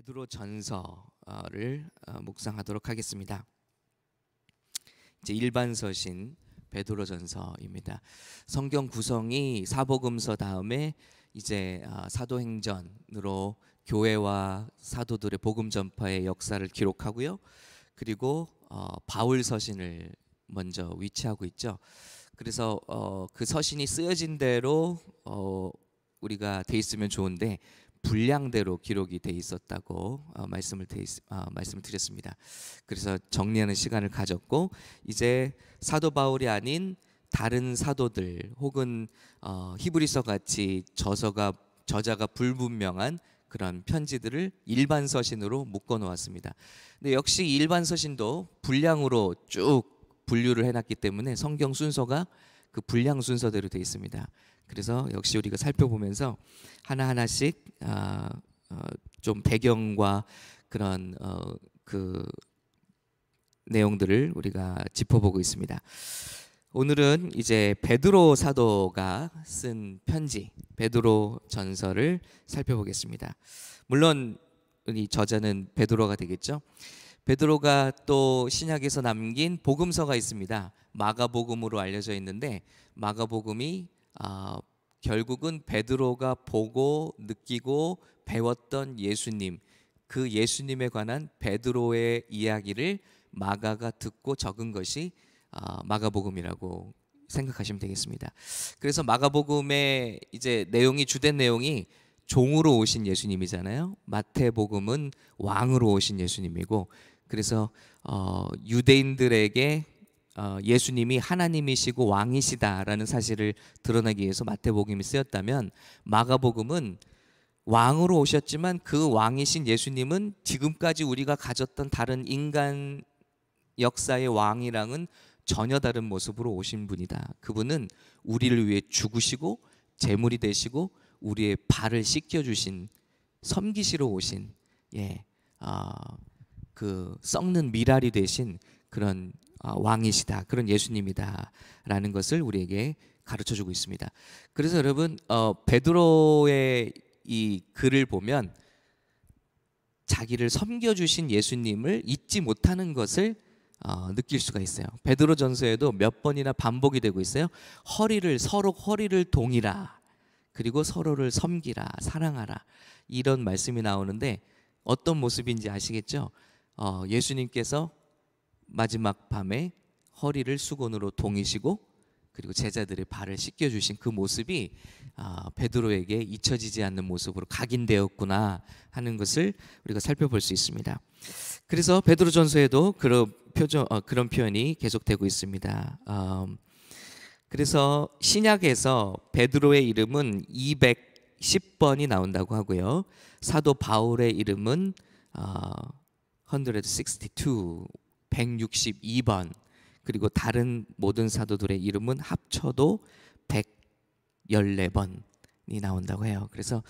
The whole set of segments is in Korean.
베드로 전서를 어, 묵상하도록 하겠습니다. 이제 일반 서신 베드로 전서입니다. 성경 구성이 사복음서 다음에 이제 아, 사도행전으로 교회와 사도들의 복음 전파의 역사를 기록하고요. 그리고 어, 바울 서신을 먼저 위치하고 있죠. 그래서 어, 그 서신이 쓰여진 대로 어, 우리가 돼 있으면 좋은데 분량대로 기록이 돼 있었다고 어, 말씀을 돼 있, 어, 말씀을 드렸습니다. 그래서 정리하는 시간을 가졌고 이제 사도 바울이 아닌 다른 사도들 혹은 어, 히브리서 같이 저서가 저자가 불분명한 그런 편지들을 일반 서신으로 묶어 놓았습니다. 근데 역시 일반 서신도 분량으로 쭉 분류를 해놨기 때문에 성경 순서가 그 분량 순서대로 되어 있습니다. 그래서 역시 우리가 살펴보면서 하나 하나씩 아, 어, 좀 배경과 그런 어, 그 내용들을 우리가 짚어보고 있습니다. 오늘은 이제 베드로 사도가 쓴 편지 베드로 전서를 살펴보겠습니다. 물론 이 저자는 베드로가 되겠죠. 베드로가 또 신약에서 남긴 복음서가 있습니다. 마가복음으로 알려져 있는데 마가복음이 아, 결국은 베드로가 보고 느끼고 배웠던 예수님 그 예수님에 관한 베드로의 이야기를 마가가 듣고 적은 것이 아, 마가복음이라고 생각하시면 되겠습니다. 그래서 마가복음의 이제 내용이 주된 내용이 종으로 오신 예수님이잖아요. 마태복음은 왕으로 오신 예수님이고 그래서 어, 유대인들에게 어, 예수님이 하나님이시고 왕이시다라는 사실을 드러내기 위해서 마태복음이 쓰였다면 마가복음은 왕으로 오셨지만 그 왕이신 예수님은 지금까지 우리가 가졌던 다른 인간 역사의 왕이랑은 전혀 다른 모습으로 오신 분이다. 그분은 우리를 위해 죽으시고 제물이 되시고 우리의 발을 씻겨 주신 섬기시러 오신 예. 아, 그 썩는 미랄이 되신 그런 아, 왕이시다. 그런 예수님이다라는 것을 우리에게 가르쳐 주고 있습니다. 그래서 여러분 어, 베드로의 이 글을 보면 자기를 섬겨 주신 예수님을 잊지 못하는 것을 어, 느낄 수가 있어요. 베드로 전서에도 몇 번이나 반복이 되고 있어요. 허리를 서로 허리를 동이라. 그리고 서로를 섬기라, 사랑하라. 이런 말씀이 나오는데 어떤 모습인지 아시겠죠? 어, 예수님께서 마지막 밤에 허리를 수건으로 동이시고 그리고 제자들의 발을 씻겨 주신 그 모습이 아, 베드로에게 잊혀지지 않는 모습으로 각인되었구나 하는 것을 우리가 살펴볼 수 있습니다. 그래서 베드로전서에도 그런 표정 어, 그런 표현이 계속되고 있습니다. 음, 그래서 신약에서 베드로의 이름은 210번이 나온다고 하고요. 사도 바울의 이름은 어, 162 162번 그리고 다른 모든 사도들의 이름은 합쳐도 114번이 나온다고 해요. 그래서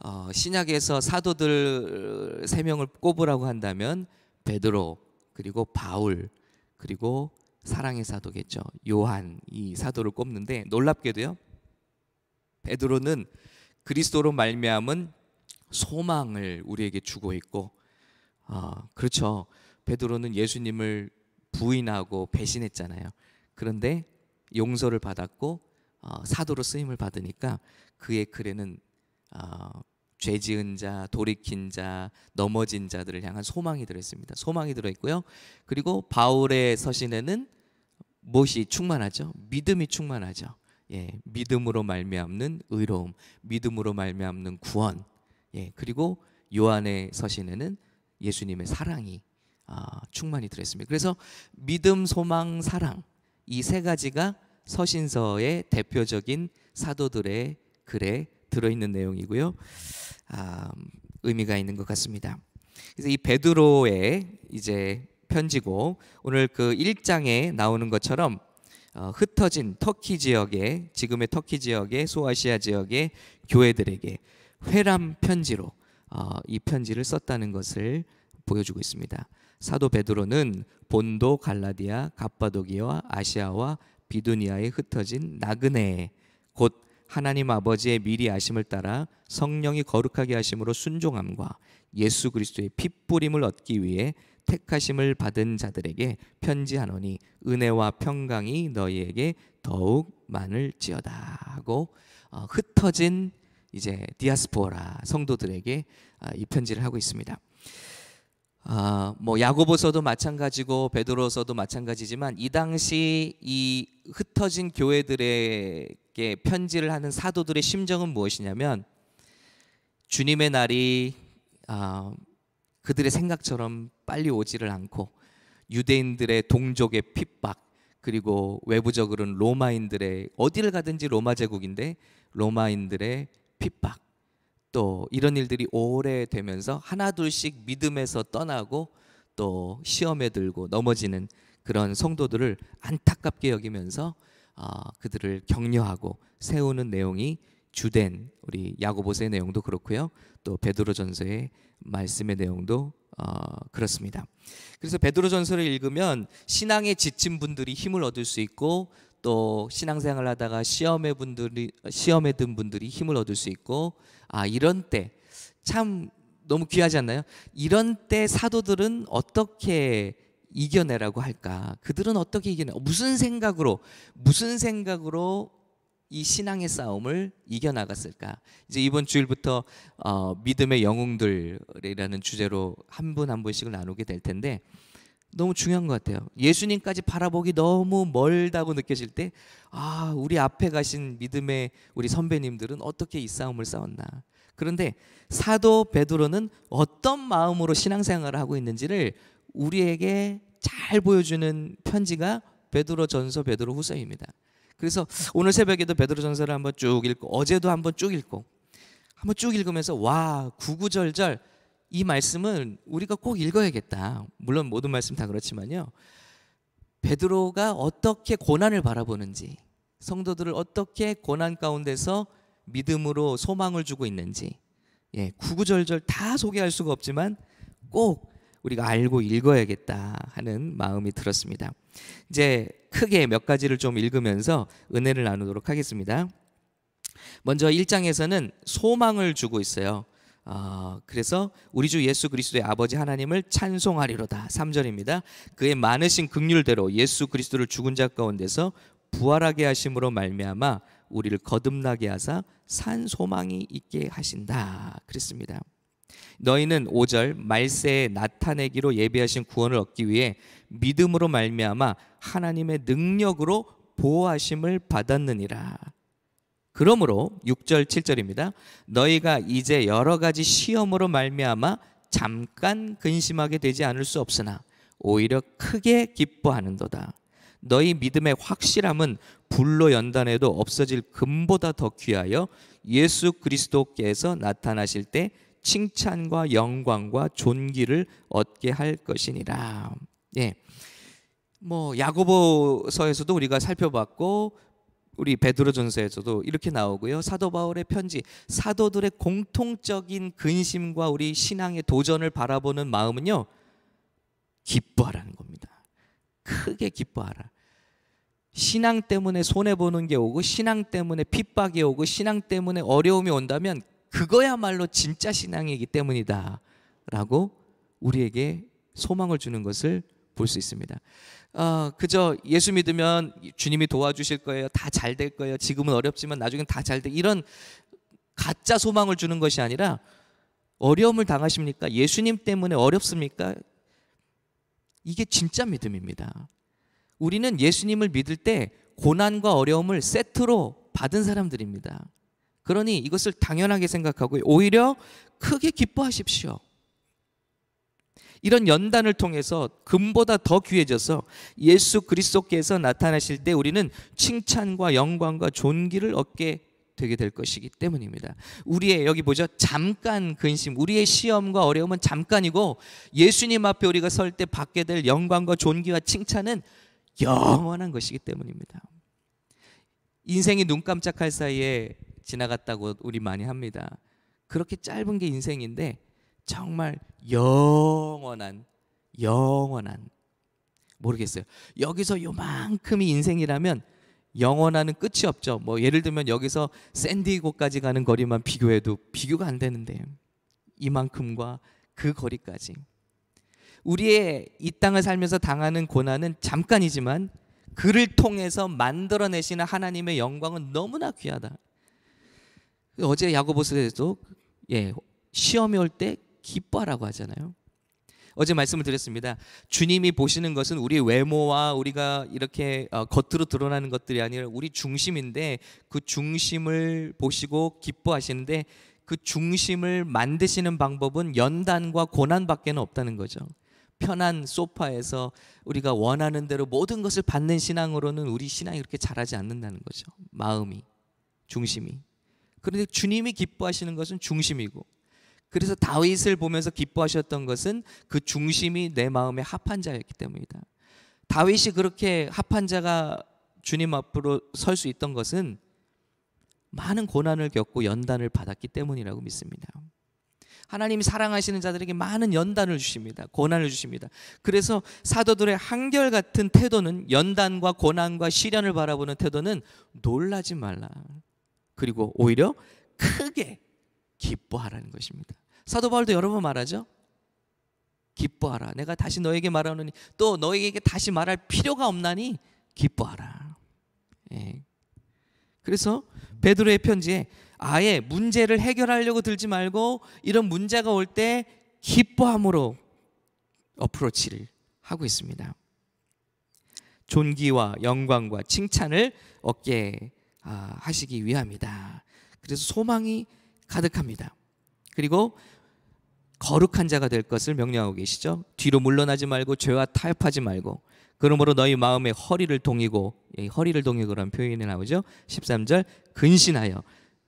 어, 신약에서 사도들 세 명을 꼽으라고 한다면 베드로 그리고 바울 그리고 사랑의 사도겠죠. 요한 이 사도를 꼽는데 놀랍게도요. 베드로는 그리스도로 말미암은 소망을 우리에게 주고 있고 어, 그렇죠. 베드로는 예수님을 부인하고 배신했잖아요. 그런데 용서를 받았고 어, 사도로 쓰임을 받으니까 그의 글에는 어, 죄 지은 자, 돌이킨 자, 넘어진 자들을 향한 소망이 들어있습니다. 소망이 들어있고요. 그리고 바울의 서신에는 무엇이 충만하죠? 믿음이 충만하죠. 예, 믿음으로 말미암는 의로움, 믿음으로 말미암는 구원. 예, 그리고 요한의 서신에는 예수님의 사랑이 아, 충만히 들어있습니다. 그래서 믿음, 소망, 사랑 이 세 가지가 서신서의 대표적인 사도들의 글에 들어있는 내용이고요. 아, 의미가 있는 것 같습니다. 그래서 이 베드로의 이제 편지고 오늘 그 1장에 나오는 것처럼 어, 흩어진 터키 지역의 지금의 터키 지역의 소아시아 지역의 교회들에게 회람 편지로 어, 이 편지를 썼다는 것을 보여주고 있습니다. 사도 베드로는 본도, 갈라디아, 갑바도기와 아시아와 비두니아에 흩어진 나그네 곧 하나님 아버지의 미리 아심을 따라 성령이 거룩하게 하심으로 순종함과 예수 그리스도의 핏부림을 얻기 위해 택하심을 받은 자들에게 편지하노니 은혜와 평강이 너희에게 더욱 많을지어다 하고 어, 흩어진 이제 디아스포라 성도들에게 아, 이 편지를 하고 있습니다. 아, 뭐 야고보서도 마찬가지고 베드로서도 마찬가지지만 이 당시 이 흩어진 교회들 에게 편지를 하는 사도들의 심정은 무엇이냐면 주님의 날이 아, 그들의 생각처럼 빨리 오지를 않고 유대인들의 동족의 핍박 그리고 외부적으로는 로마인들의 어디를 가든지 로마 제국인데 로마인들의 핍박 또 이런 일들이 오래 되면서 하나둘씩 믿음에서 떠나고 또 시험에 들고 넘어지는 그런 성도들을 안타깝게 여기면서 어, 그들을 격려하고 세우는 내용이 주된 우리 야고보서의 내용도 그렇고요. 또 베드로전서의 말씀의 내용도 어, 그렇습니다. 그래서 베드로전서를 읽으면 신앙에 지친 분들이 힘을 얻을 수 있고 또 신앙생활 하다가 시험에 분들이 시험에 든 분들이 힘을 얻을 수 있고 아 이런 때 참 너무 귀하지 않나요? 이런 때 사도들은 어떻게 이겨내라고 할까? 그들은 어떻게 이겨내? 무슨 생각으로 무슨 생각으로 이 신앙의 싸움을 이겨 나갔을까? 이제 이번 주일부터 어, 믿음의 영웅들이라는 주제로 한 분한 분씩을 나누게 될 텐데 너무 중요한 것 같아요. 예수님까지 바라보기 너무 멀다고 느껴질 때, 아, 우리 앞에 가신 믿음의 우리 선배님들은 어떻게 이 싸움을 싸웠나. 그런데 사도 베드로는 어떤 마음으로 신앙생활을 하고 있는지를 우리에게 잘 보여주는 편지가 베드로 전서 베드로 후서입니다. 그래서 오늘 새벽에도 베드로 전서를 한번 쭉 읽고 어제도 한번 쭉 읽고 한번 쭉 읽으면서 와 구구절절 이 말씀은 우리가 꼭 읽어야겠다. 물론 모든 말씀 다 그렇지만요. 베드로가 어떻게 고난을 바라보는지, 성도들을 어떻게 고난 가운데서 믿음으로 소망을 주고 있는지, 예, 구구절절 다 소개할 수가 없지만 꼭 우리가 알고 읽어야겠다 하는 마음이 들었습니다. 이제 크게 몇 가지를 좀 읽으면서 은혜를 나누도록 하겠습니다. 먼저 1장에서는 소망을 주고 있어요. 어, 그래서 우리 주 예수 그리스도의 아버지 하나님을 찬송하리로다. 3절입니다. 그의 많으신 극률대로 예수 그리스도를 죽은 자 가운데서 부활하게 하심으로 말미암아 우리를 거듭나게 하사 산 소망이 있게 하신다. 그랬습니다. 너희는 5절 말세에 나타내기로 예비하신 구원을 얻기 위해 믿음으로 말미암아 하나님의 능력으로 보호하심을 받았느니라. 그러므로 6절 7절입니다. 너희가 이제 여러 가지 시험으로 말미암아 잠깐 근심하게 되지 않을 수 없으나 오히려 크게 기뻐하는도다. 너희 믿음의 확실함은 불로 연단해도 없어질 금보다 더 귀하여 예수 그리스도께서 나타나실 때 칭찬과 영광과 존귀를 얻게 할 것이니라. 예. 뭐 야고보서에서도 우리가 살펴봤고 우리 베드로전서에서도 이렇게 나오고요. 사도 바울의 편지, 사도들의 공통적인 근심과 우리 신앙의 도전을 바라보는 마음은요. 기뻐하라는 겁니다. 크게 기뻐하라. 신앙 때문에 손해 보는 게 오고 신앙 때문에 핍박이 오고 신앙 때문에 어려움이 온다면 그거야말로 진짜 신앙이기 때문이다 라고 우리에게 소망을 주는 것을 볼 수 있습니다. 어, 그저 예수 믿으면 주님이 도와주실 거예요. 다 잘 될 거예요. 지금은 어렵지만 나중엔 다 잘 돼. 이런 가짜 소망을 주는 것이 아니라 어려움을 당하십니까? 예수님 때문에 어렵습니까? 이게 진짜 믿음입니다. 우리는 예수님을 믿을 때 고난과 어려움을 세트로 받은 사람들입니다. 그러니 이것을 당연하게 생각하고 오히려 크게 기뻐하십시오. 이런 연단을 통해서 금보다 더 귀해져서 예수 그리스도께서 나타나실 때 우리는 칭찬과 영광과 존귀를 얻게 되게 될 것이기 때문입니다. 우리의 여기 보죠. 잠깐 근심, 우리의 시험과 어려움은 잠깐이고 예수님 앞에 우리가 설 때 받게 될 영광과 존귀와 칭찬은 영원한 것이기 때문입니다. 인생이 눈 깜짝할 사이에 지나갔다고 우리 많이 합니다. 그렇게 짧은 게 인생인데 정말 영원한 영원한 모르겠어요. 여기서 요만큼이 인생이라면 영원하는 끝이 없죠. 뭐 예를 들면 여기서 샌디고까지 가는 거리만 비교해도 비교가 안 되는데 이만큼과 그 거리까지 우리의 이 땅을 살면서 당하는 고난은 잠깐이지만 그를 통해서 만들어내시는 하나님의 영광은 너무나 귀하다. 어제 야고보서에도 예, 시험이 올 때 기뻐하라고 하잖아요. 어제 말씀을 드렸습니다. 주님이 보시는 것은 우리 외모와 우리가 이렇게 어, 겉으로 드러나는 것들이 아니라 우리 중심인데 그 중심을 보시고 기뻐하시는데 그 중심을 만드시는 방법은 연단과 고난밖에는 없다는 거죠. 편한 소파에서 우리가 원하는 대로 모든 것을 받는 신앙으로는 우리 신앙이 그렇게 잘하지 않는다는 거죠. 마음이 중심이. 그런데 주님이 기뻐하시는 것은 중심이고 그래서 다윗을 보면서 기뻐하셨던 것은 그 중심이 내 마음에 합한 자였기 때문이다. 다윗이 그렇게 합한 자가 주님 앞으로 설 수 있던 것은 많은 고난을 겪고 연단을 받았기 때문이라고 믿습니다. 하나님이 사랑하시는 자들에게 많은 연단을 주십니다. 고난을 주십니다. 그래서 사도들의 한결같은 태도는 연단과 고난과 시련을 바라보는 태도는 놀라지 말라. 그리고 오히려 크게 기뻐하라는 것입니다. 사도 바울도 여러 번 말하죠. 기뻐하라. 내가 다시 너에게 말하노니 또 너에게 다시 말할 필요가 없나니 기뻐하라. 예. 그래서 베드로의 편지에 아예 문제를 해결하려고 들지 말고 이런 문제가 올 때 기뻐함으로 어프로치를 하고 있습니다. 존귀와 영광과 칭찬을 얻게 아, 하시기 위함이다. 그래서 소망이 가득합니다. 그리고 거룩한 자가 될 것을 명령하고 계시죠. 뒤로 물러나지 말고 죄와 타협하지 말고 그러므로 너희 마음에 허리를 동이고 허리를 동이고라는 표현이 나오죠. 13절 근신하여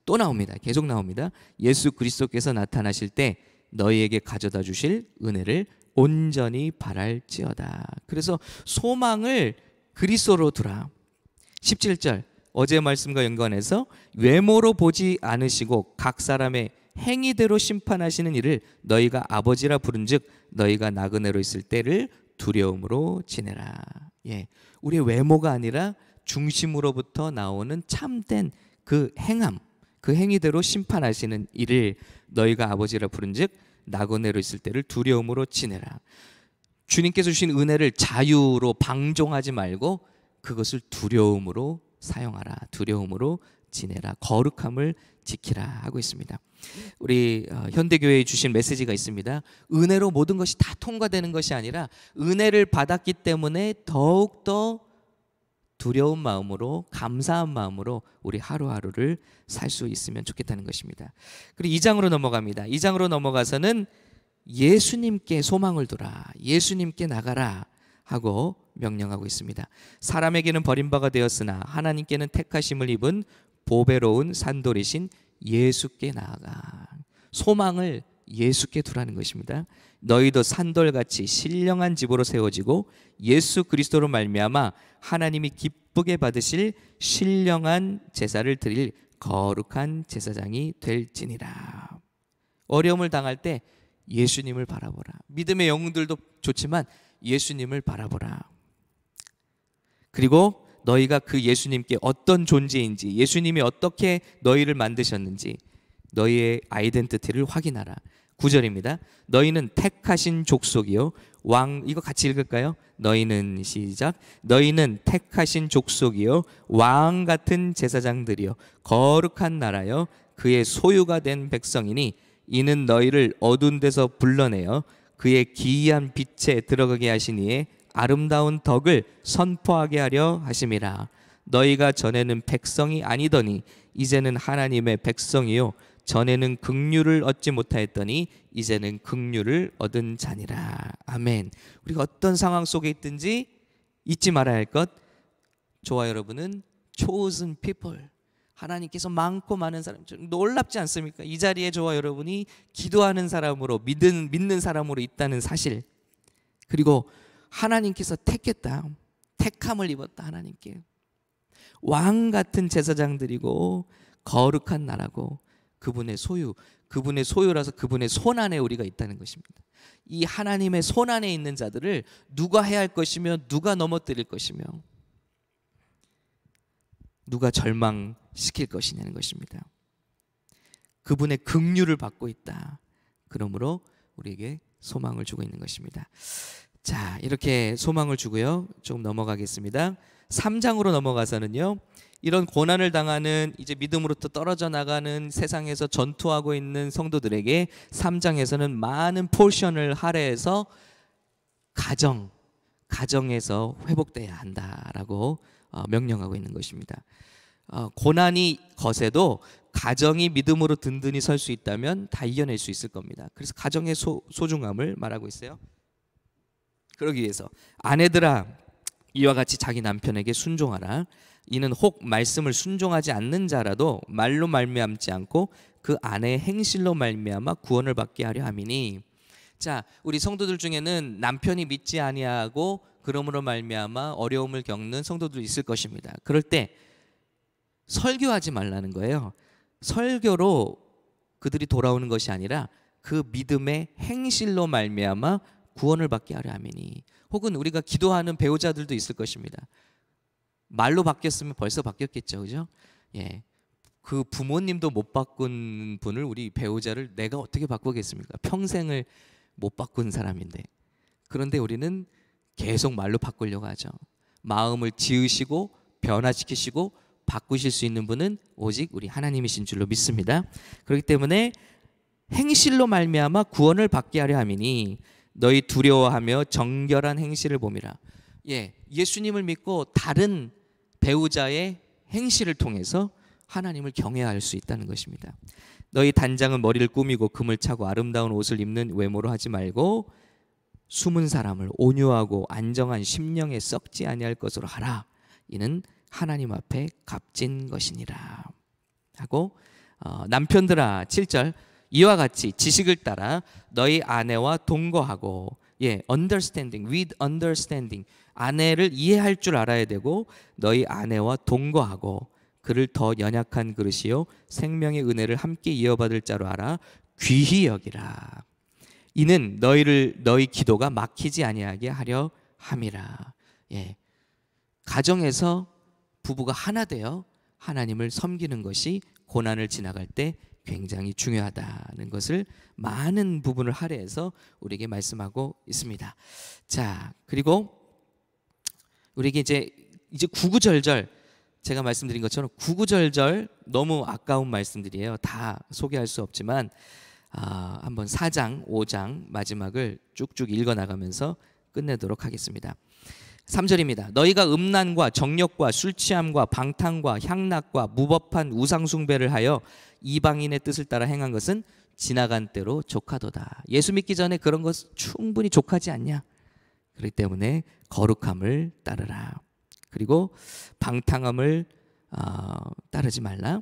또 나옵니다. 계속 나옵니다. 예수 그리스도께서 나타나실 때 너희에게 가져다 주실 은혜를 온전히 바랄지어다. 그래서 소망을 그리스도로 두라. 17절 어제 말씀과 연관해서 외모로 보지 않으시고 각 사람의 행위대로 심판하시는 일을 너희가 아버지라 부른즉 너희가 나그네로 있을 때를 두려움으로 지내라. 예. 우리의 외모가 아니라 중심으로부터 나오는 참된 그 행함, 그 행위대로 심판하시는 일을 너희가 아버지라 부른즉 나그네로 있을 때를 두려움으로 지내라. 주님께서 주신 은혜를 자유로 방종하지 말고 그것을 두려움으로 사용하라. 두려움으로 지내라. 거룩함을 지키라 하고 있습니다. 우리 어, 현대교회에 주신 메시지가 있습니다. 은혜로 모든 것이 다 통과되는 것이 아니라 은혜를 받았기 때문에 더욱 더 두려운 마음으로 감사한 마음으로 우리 하루하루를 살 수 있으면 좋겠다는 것입니다. 그리고 2장으로 넘어갑니다. 2장으로 넘어가서는 예수님께 소망을 두라. 예수님께 나가라 하고 명령하고 있습니다. 사람에게는 버림바가 되었으나 하나님께는 택하심을 입은 보배로운 산돌이신 예수께 나아가 소망을 예수께 두라는 것입니다. 너희도 산돌같이 신령한 집으로 세워지고 예수 그리스도로 말미암아 하나님이 기쁘게 받으실 신령한 제사를 드릴 거룩한 제사장이 될지니라. 어려움을 당할 때 예수님을 바라보라. 믿음의 영웅들도 좋지만 예수님을 바라보라. 그리고 너희가 그 예수님께 어떤 존재인지, 예수님이 어떻게 너희를 만드셨는지, 너희의 아이덴티티를 확인하라. 9절입니다. 너희는 택하신 족속이요. 왕, 이거 같이 읽을까요? 너희는 시작. 너희는 택하신 족속이요. 왕 같은 제사장들이요. 거룩한 나라요. 그의 소유가 된 백성이니 이는 너희를 어두운 데서 불러내어 그의 기이한 빛에 들어가게 하시니에 아름다운 덕을 선포하게 하려 하심이라. 너희가 전에는 백성이 아니더니 이제는 하나님의 백성이요 전에는 극류를 얻지 못하였더니 이제는 극류를 얻은 자니라. 아멘. 우리가 어떤 상황 속에 있든지 잊지 말아야 할 것. 저와 여러분은 chosen people. 하나님께서 많고 많은 사람 놀랍지 않습니까? 이 자리에 저와 여러분이 기도하는 사람으로 믿는 믿는 사람으로 있다는 사실. 그리고 하나님께서 택했다. 택함을 입었다 하나님께. 왕 같은 제사장들이고 거룩한 나라고 그분의 소유, 그분의 소유라서 그분의 손 안에 우리가 있다는 것입니다. 이 하나님의 손 안에 있는 자들을 누가 해야 할 것이며 누가 넘어뜨릴 것이며 누가 절망시킬 것이냐는 것입니다. 그분의 긍휼을 받고 있다. 그러므로 우리에게 소망을 주고 있는 것입니다. 자, 이렇게 소망을 주고요. 조금 넘어가겠습니다. 3장으로 넘어가서는요. 이런 고난을 당하는 이제 믿음으로부터 떨어져 나가는 세상에서 전투하고 있는 성도들에게 3장에서는 많은 포션을 할애해서 가정 가정에서 회복돼야 한다라고 어, 명령하고 있는 것입니다. 어, 고난이 거세도 가정이 믿음으로 든든히 설 수 있다면 다 이겨낼 수 있을 겁니다. 그래서 가정의 소, 소중함을 말하고 있어요. 그러기 위해서 아내들아 이와 같이 자기 남편에게 순종하라. 이는 혹 말씀을 순종하지 않는 자라도 말로 말미암지 않고 그 아내의 행실로 말미암아 구원을 받게 하려 함이니. 자, 우리 성도들 중에는 남편이 믿지 아니하고 그러므로 말미암아 어려움을 겪는 성도들 있을 것입니다. 그럴 때 설교하지 말라는 거예요. 설교로 그들이 돌아오는 것이 아니라 그 믿음의 행실로 말미암아 구원을 받게 하려 함이니 혹은 우리가 기도하는 배우자들도 있을 것입니다. 말로 바뀌었으면 벌써 바뀌었겠죠. 그죠? 예. 그 부모님도 못 바꾼 분을 우리 배우자를 내가 어떻게 바꾸겠습니까? 평생을 못 바꾼 사람인데. 그런데 우리는 계속 말로 바꾸려고 하죠. 마음을 지으시고 변화시키시고 바꾸실 수 있는 분은 오직 우리 하나님이신 줄로 믿습니다. 그렇기 때문에 행실로 말미암아 구원을 받게 하려 함이니 너희 두려워하며 정결한 행실을 봄이라. 예, 예수님을 믿고 다른 배우자의 행실을 통해서 하나님을 경외할 수 있다는 것입니다. 너희 단장은 머리를 꾸미고 금을 차고 아름다운 옷을 입는 외모로 하지 말고 숨은 사람을 온유하고 안정한 심령에 썩지 아니할 것으로 하라. 이는 하나님 앞에 값진 것이니라. 하고 어, 남편들아 7절 이와 같이 지식을 따라 너희 아내와 동거하고 예, understanding with understanding 아내를 이해할 줄 알아야 되고 너희 아내와 동거하고 그를 더 연약한 그릇이요 생명의 은혜를 함께 이어받을 자로 알아 귀히 여기라. 이는 너희를 너희 기도가 막히지 아니하게 하려 함이라. 예. 가정에서 부부가 하나 되어 하나님을 섬기는 것이 고난을 지나갈 때 굉장히 중요하다는 것을 많은 부분을 할애해서 우리에게 말씀하고 있습니다. 자, 그리고 우리에게 이제 이제 구구절절 제가 말씀드린 것처럼 구구절절 너무 아까운 말씀들이에요. 다 소개할 수 없지만 아, 한번 4장, 5장 마지막을 쭉쭉 읽어 나가면서 끝내도록 하겠습니다. 3절입니다. 너희가 음란과 정욕과 술 취함과 방탕과 향락과 무법한 우상 숭배를 하여 이방인의 뜻을 따라 행한 것은 지나간 때로 족하도다. 예수 믿기 전에 그런 것 충분히 족하지 않냐? 그렇기 때문에 거룩함을 따르라. 그리고 방탕함을 어, 따르지 말라.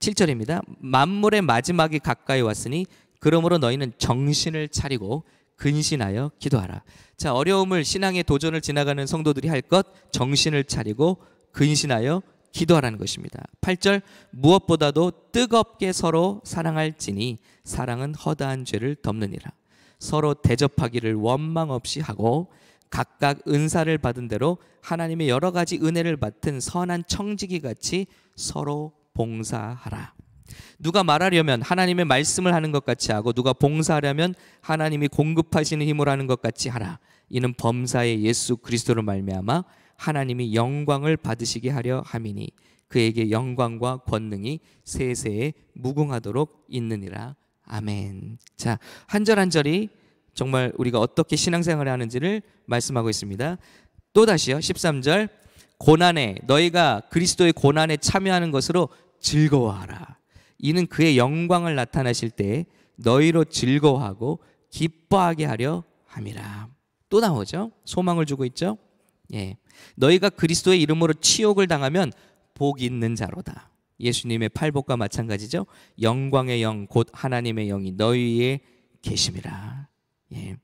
7절입니다. 만물의 마지막이 가까이 왔으니 그러므로 너희는 정신을 차리고 근신하여 기도하라. 자, 어려움을 신앙의 도전을 지나가는 성도들이 할 것 정신을 차리고 근신하여 기도하라는 것입니다. 8절 무엇보다도 뜨겁게 서로 사랑할지니 사랑은 허다한 죄를 덮느니라. 서로 대접하기를 원망 없이 하고 각각 은사를 받은 대로 하나님의 여러 가지 은혜를 맡은 선한 청지기 같이 서로 봉사하라. 누가 말하려면 하나님의 말씀을 하는 것 같이 하고 누가 봉사하려면 하나님이 공급하시는 힘으로 하는 것 같이 하라. 이는 범사의 예수 그리스도로 말미암아 하나님이 영광을 받으시게 하려 함이니 그에게 영광과 권능이 세세에 무궁하도록 있느니라. 아멘. 자, 한 절 한 절이 정말 우리가 어떻게 신앙생활을 하는지를 말씀하고 있습니다. 또 다시요. 13절 고난에 너희가 그리스도의 고난에 참여하는 것으로 즐거워하라. 이는 그의 영광을 나타나실 때 너희로 즐거워하고 기뻐하게 하려 함이라. 또 나오죠. 소망을 주고 있죠. 예. 너희가 그리스도의 이름으로 치욕을 당하면 복 있는 자로다. 예수님의 팔복과 마찬가지죠. 영광의 영 곧 하나님의 영이 너희에 계심이라. 예.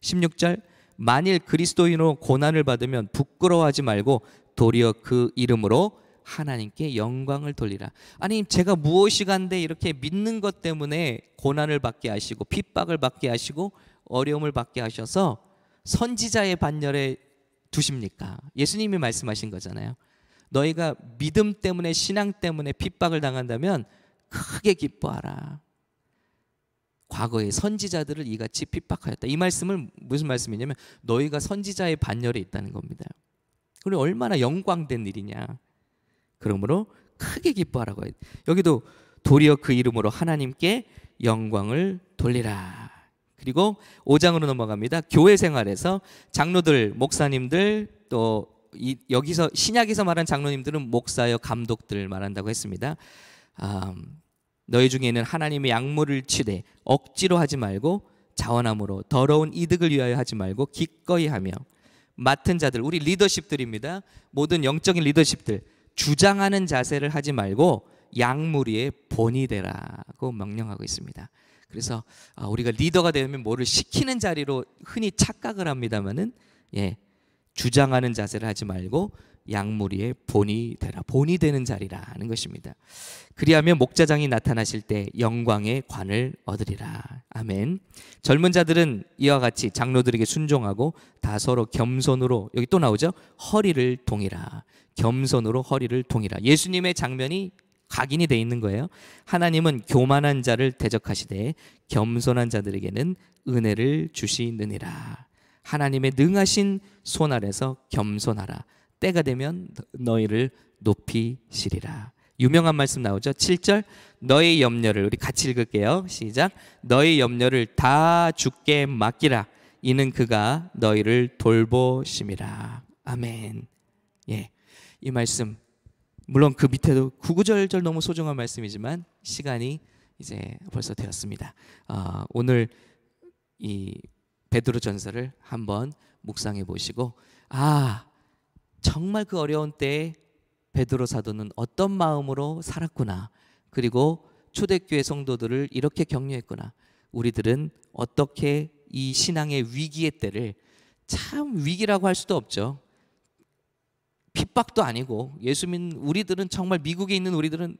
16절 만일 그리스도인으로 고난을 받으면 부끄러워하지 말고 도리어 그 이름으로 하나님께 영광을 돌리라. 아니 제가 무엇이 간데 이렇게 믿는 것 때문에 고난을 받게 하시고 핍박을 받게 하시고 어려움을 받게 하셔서 선지자의 반열에 두십니까? 예수님이 말씀하신 거잖아요. 너희가 믿음 때문에 신앙 때문에 핍박을 당한다면 크게 기뻐하라. 과거의 선지자들을 이같이 핍박하였다. 이 말씀을 무슨 말씀이냐면 너희가 선지자의 반열에 있다는 겁니다. 그리 얼마나 영광된 일이냐. 그러므로 크게 기뻐하라고 해. 여기도 도리어 그 이름으로 하나님께 영광을 돌리라. 그리고 5장으로 넘어갑니다. 교회 생활에서 장로들, 목사님들 또 이, 여기서 신약에서 말한 장로님들은 목사여 감독들 말한다고 했습니다. 음, 너희 중에는 하나님의 약물을 치되 억지로 하지 말고 자원함으로 더러운 이득을 위하여 하지 말고 기꺼이 하며 맡은 자들 우리 리더십들입니다. 모든 영적인 리더십들 주장하는 자세를 하지 말고 양무리의 본이 되라고 명령하고 있습니다. 그래서 아, 우리가 리더가 되면 뭐를 시키는 자리로 흔히 착각을 합니다만은 예, 주장하는 자세를 하지 말고 양무리의 본이 되라 본이 되는 자리라는 것입니다. 그리하면 목자장이 나타나실 때 영광의 관을 얻으리라. 아멘. 젊은 자들은 이와 같이 장로들에게 순종하고 다 서로 겸손으로 여기 또 나오죠. 허리를 동이라. 겸손으로 허리를 동이라. 예수님의 장면이 각인이 돼 있는 거예요. 하나님은 교만한 자를 대적하시되 겸손한 자들에게는 은혜를 주시느니라. 하나님의 능하신 손 아래서 겸손하라. 때가 되면 너희를 높이시리라. 유명한 말씀 나오죠. 7절 너의 염려를 우리 같이 읽을게요. 시작. 너의 염려를 다 주께 맡기라. 이는 그가 너희를 돌보심이라. 아멘. 예. 이 말씀 물론 그 밑에도 구구절절 너무 소중한 말씀이지만 시간이 이제 벌써 되었습니다. 어, 오늘 이 베드로 전서를 한번 묵상해 보시고 아 정말 그 어려운 때에 베드로 사도는 어떤 마음으로 살았구나. 그리고 초대교회 성도들을 이렇게 격려했구나. 우리들은 어떻게 이 신앙의 위기의 때를 참 위기라고 할 수도 없죠. 핍박도 아니고 예수 믿는 우리들은 정말 미국에 있는 우리들은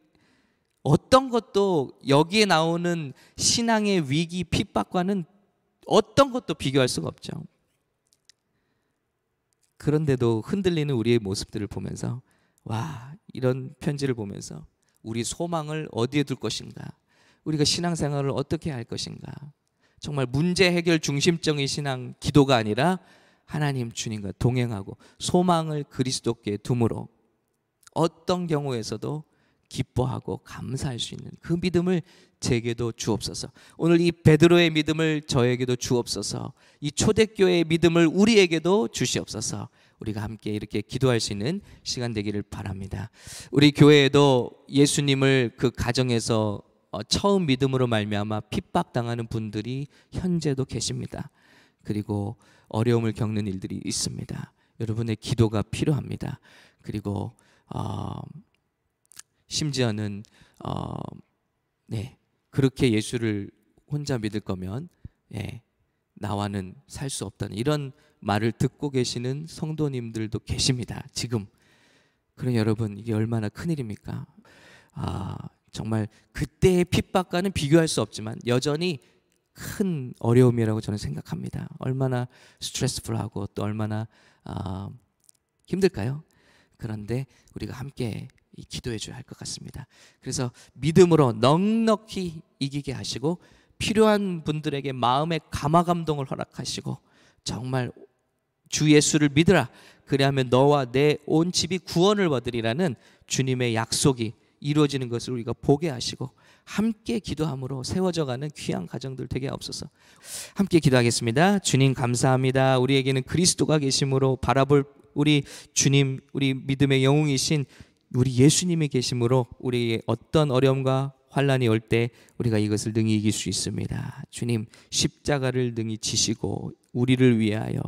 어떤 것도 여기에 나오는 신앙의 위기 핍박과는 어떤 것도 비교할 수가 없죠. 그런데도 흔들리는 우리의 모습들을 보면서 와 이런 편지를 보면서 우리 소망을 어디에 둘 것인가? 우리가 신앙생활을 어떻게 할 것인가? 정말 문제 해결 중심적인 신앙 기도가 아니라 하나님 주님과 동행하고 소망을 그리스도께 둠으로 어떤 경우에서도 기뻐하고 감사할 수 있는 그 믿음을 제게도 주옵소서. 오늘 이 베드로의 믿음을 저에게도 주옵소서. 이 초대교회의 믿음을 우리에게도 주시옵소서. 우리가 함께 이렇게 기도할 수 있는 시간 되기를 바랍니다. 우리 교회에도 예수님을 그 가정에서 어, 처음 믿음으로 말미암아 핍박당하는 분들이 현재도 계십니다. 그리고 어려움을 겪는 일들이 있습니다. 여러분의 기도가 필요합니다. 그리고 어, 심지어는 어, 네 그렇게 예수를 혼자 믿을 거면 예, 나와는 살 수 없다는 이런 말을 듣고 계시는 성도님들도 계십니다. 지금 그런 여러분 이게 얼마나 큰 일입니까? 아 정말 그때의 핍박과는 비교할 수 없지만 여전히 큰 어려움이라고 저는 생각합니다. 얼마나 스트레스풀하고 또 얼마나 아, 힘들까요? 그런데 우리가 함께 기도해 줘야 할 것 같습니다. 그래서 믿음으로 넉넉히 이기게 하시고 필요한 분들에게 마음의 감화 감동을 허락하시고 정말 주 예수를 믿으라. 그리하면 너와 내 온 집이 구원을 얻으리라는 주님의 약속이 이루어지는 것을 우리가 보게 하시고 함께 기도함으로 세워져 가는 귀한 가정들 되게 없어서 함께 기도하겠습니다. 주님 감사합니다. 우리에게는 그리스도가 계심으로 바라볼 우리 주님, 우리 믿음의 영웅이신 우리 예수님이 계심으로 우리의 어떤 어려움과 환란이 올 때 우리가 이것을 능히 이길 수 있습니다. 주님 십자가를 능히 지시고 우리를 위하여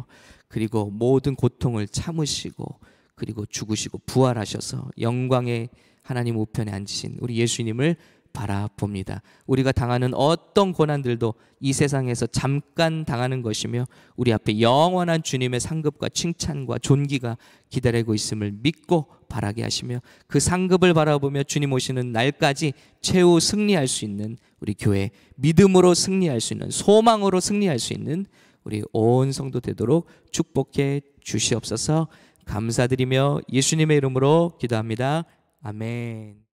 그리고 모든 고통을 참으시고 그리고 죽으시고 부활하셔서 영광의 하나님 우편에 앉으신 우리 예수님을 바라봅니다. 우리가 당하는 어떤 고난들도 이 세상에서 잠깐 당하는 것이며 우리 앞에 영원한 주님의 상급과 칭찬과 존귀가 기다리고 있음을 믿고 바라게 하시며 그 상급을 바라보며 주님 오시는 날까지 최후 승리할 수 있는 우리 교회 믿음으로 승리할 수 있는 소망으로 승리할 수 있는 우리 온 성도 되도록 축복해 주시옵소서. 감사드리며 예수님의 이름으로 기도합니다. 아멘.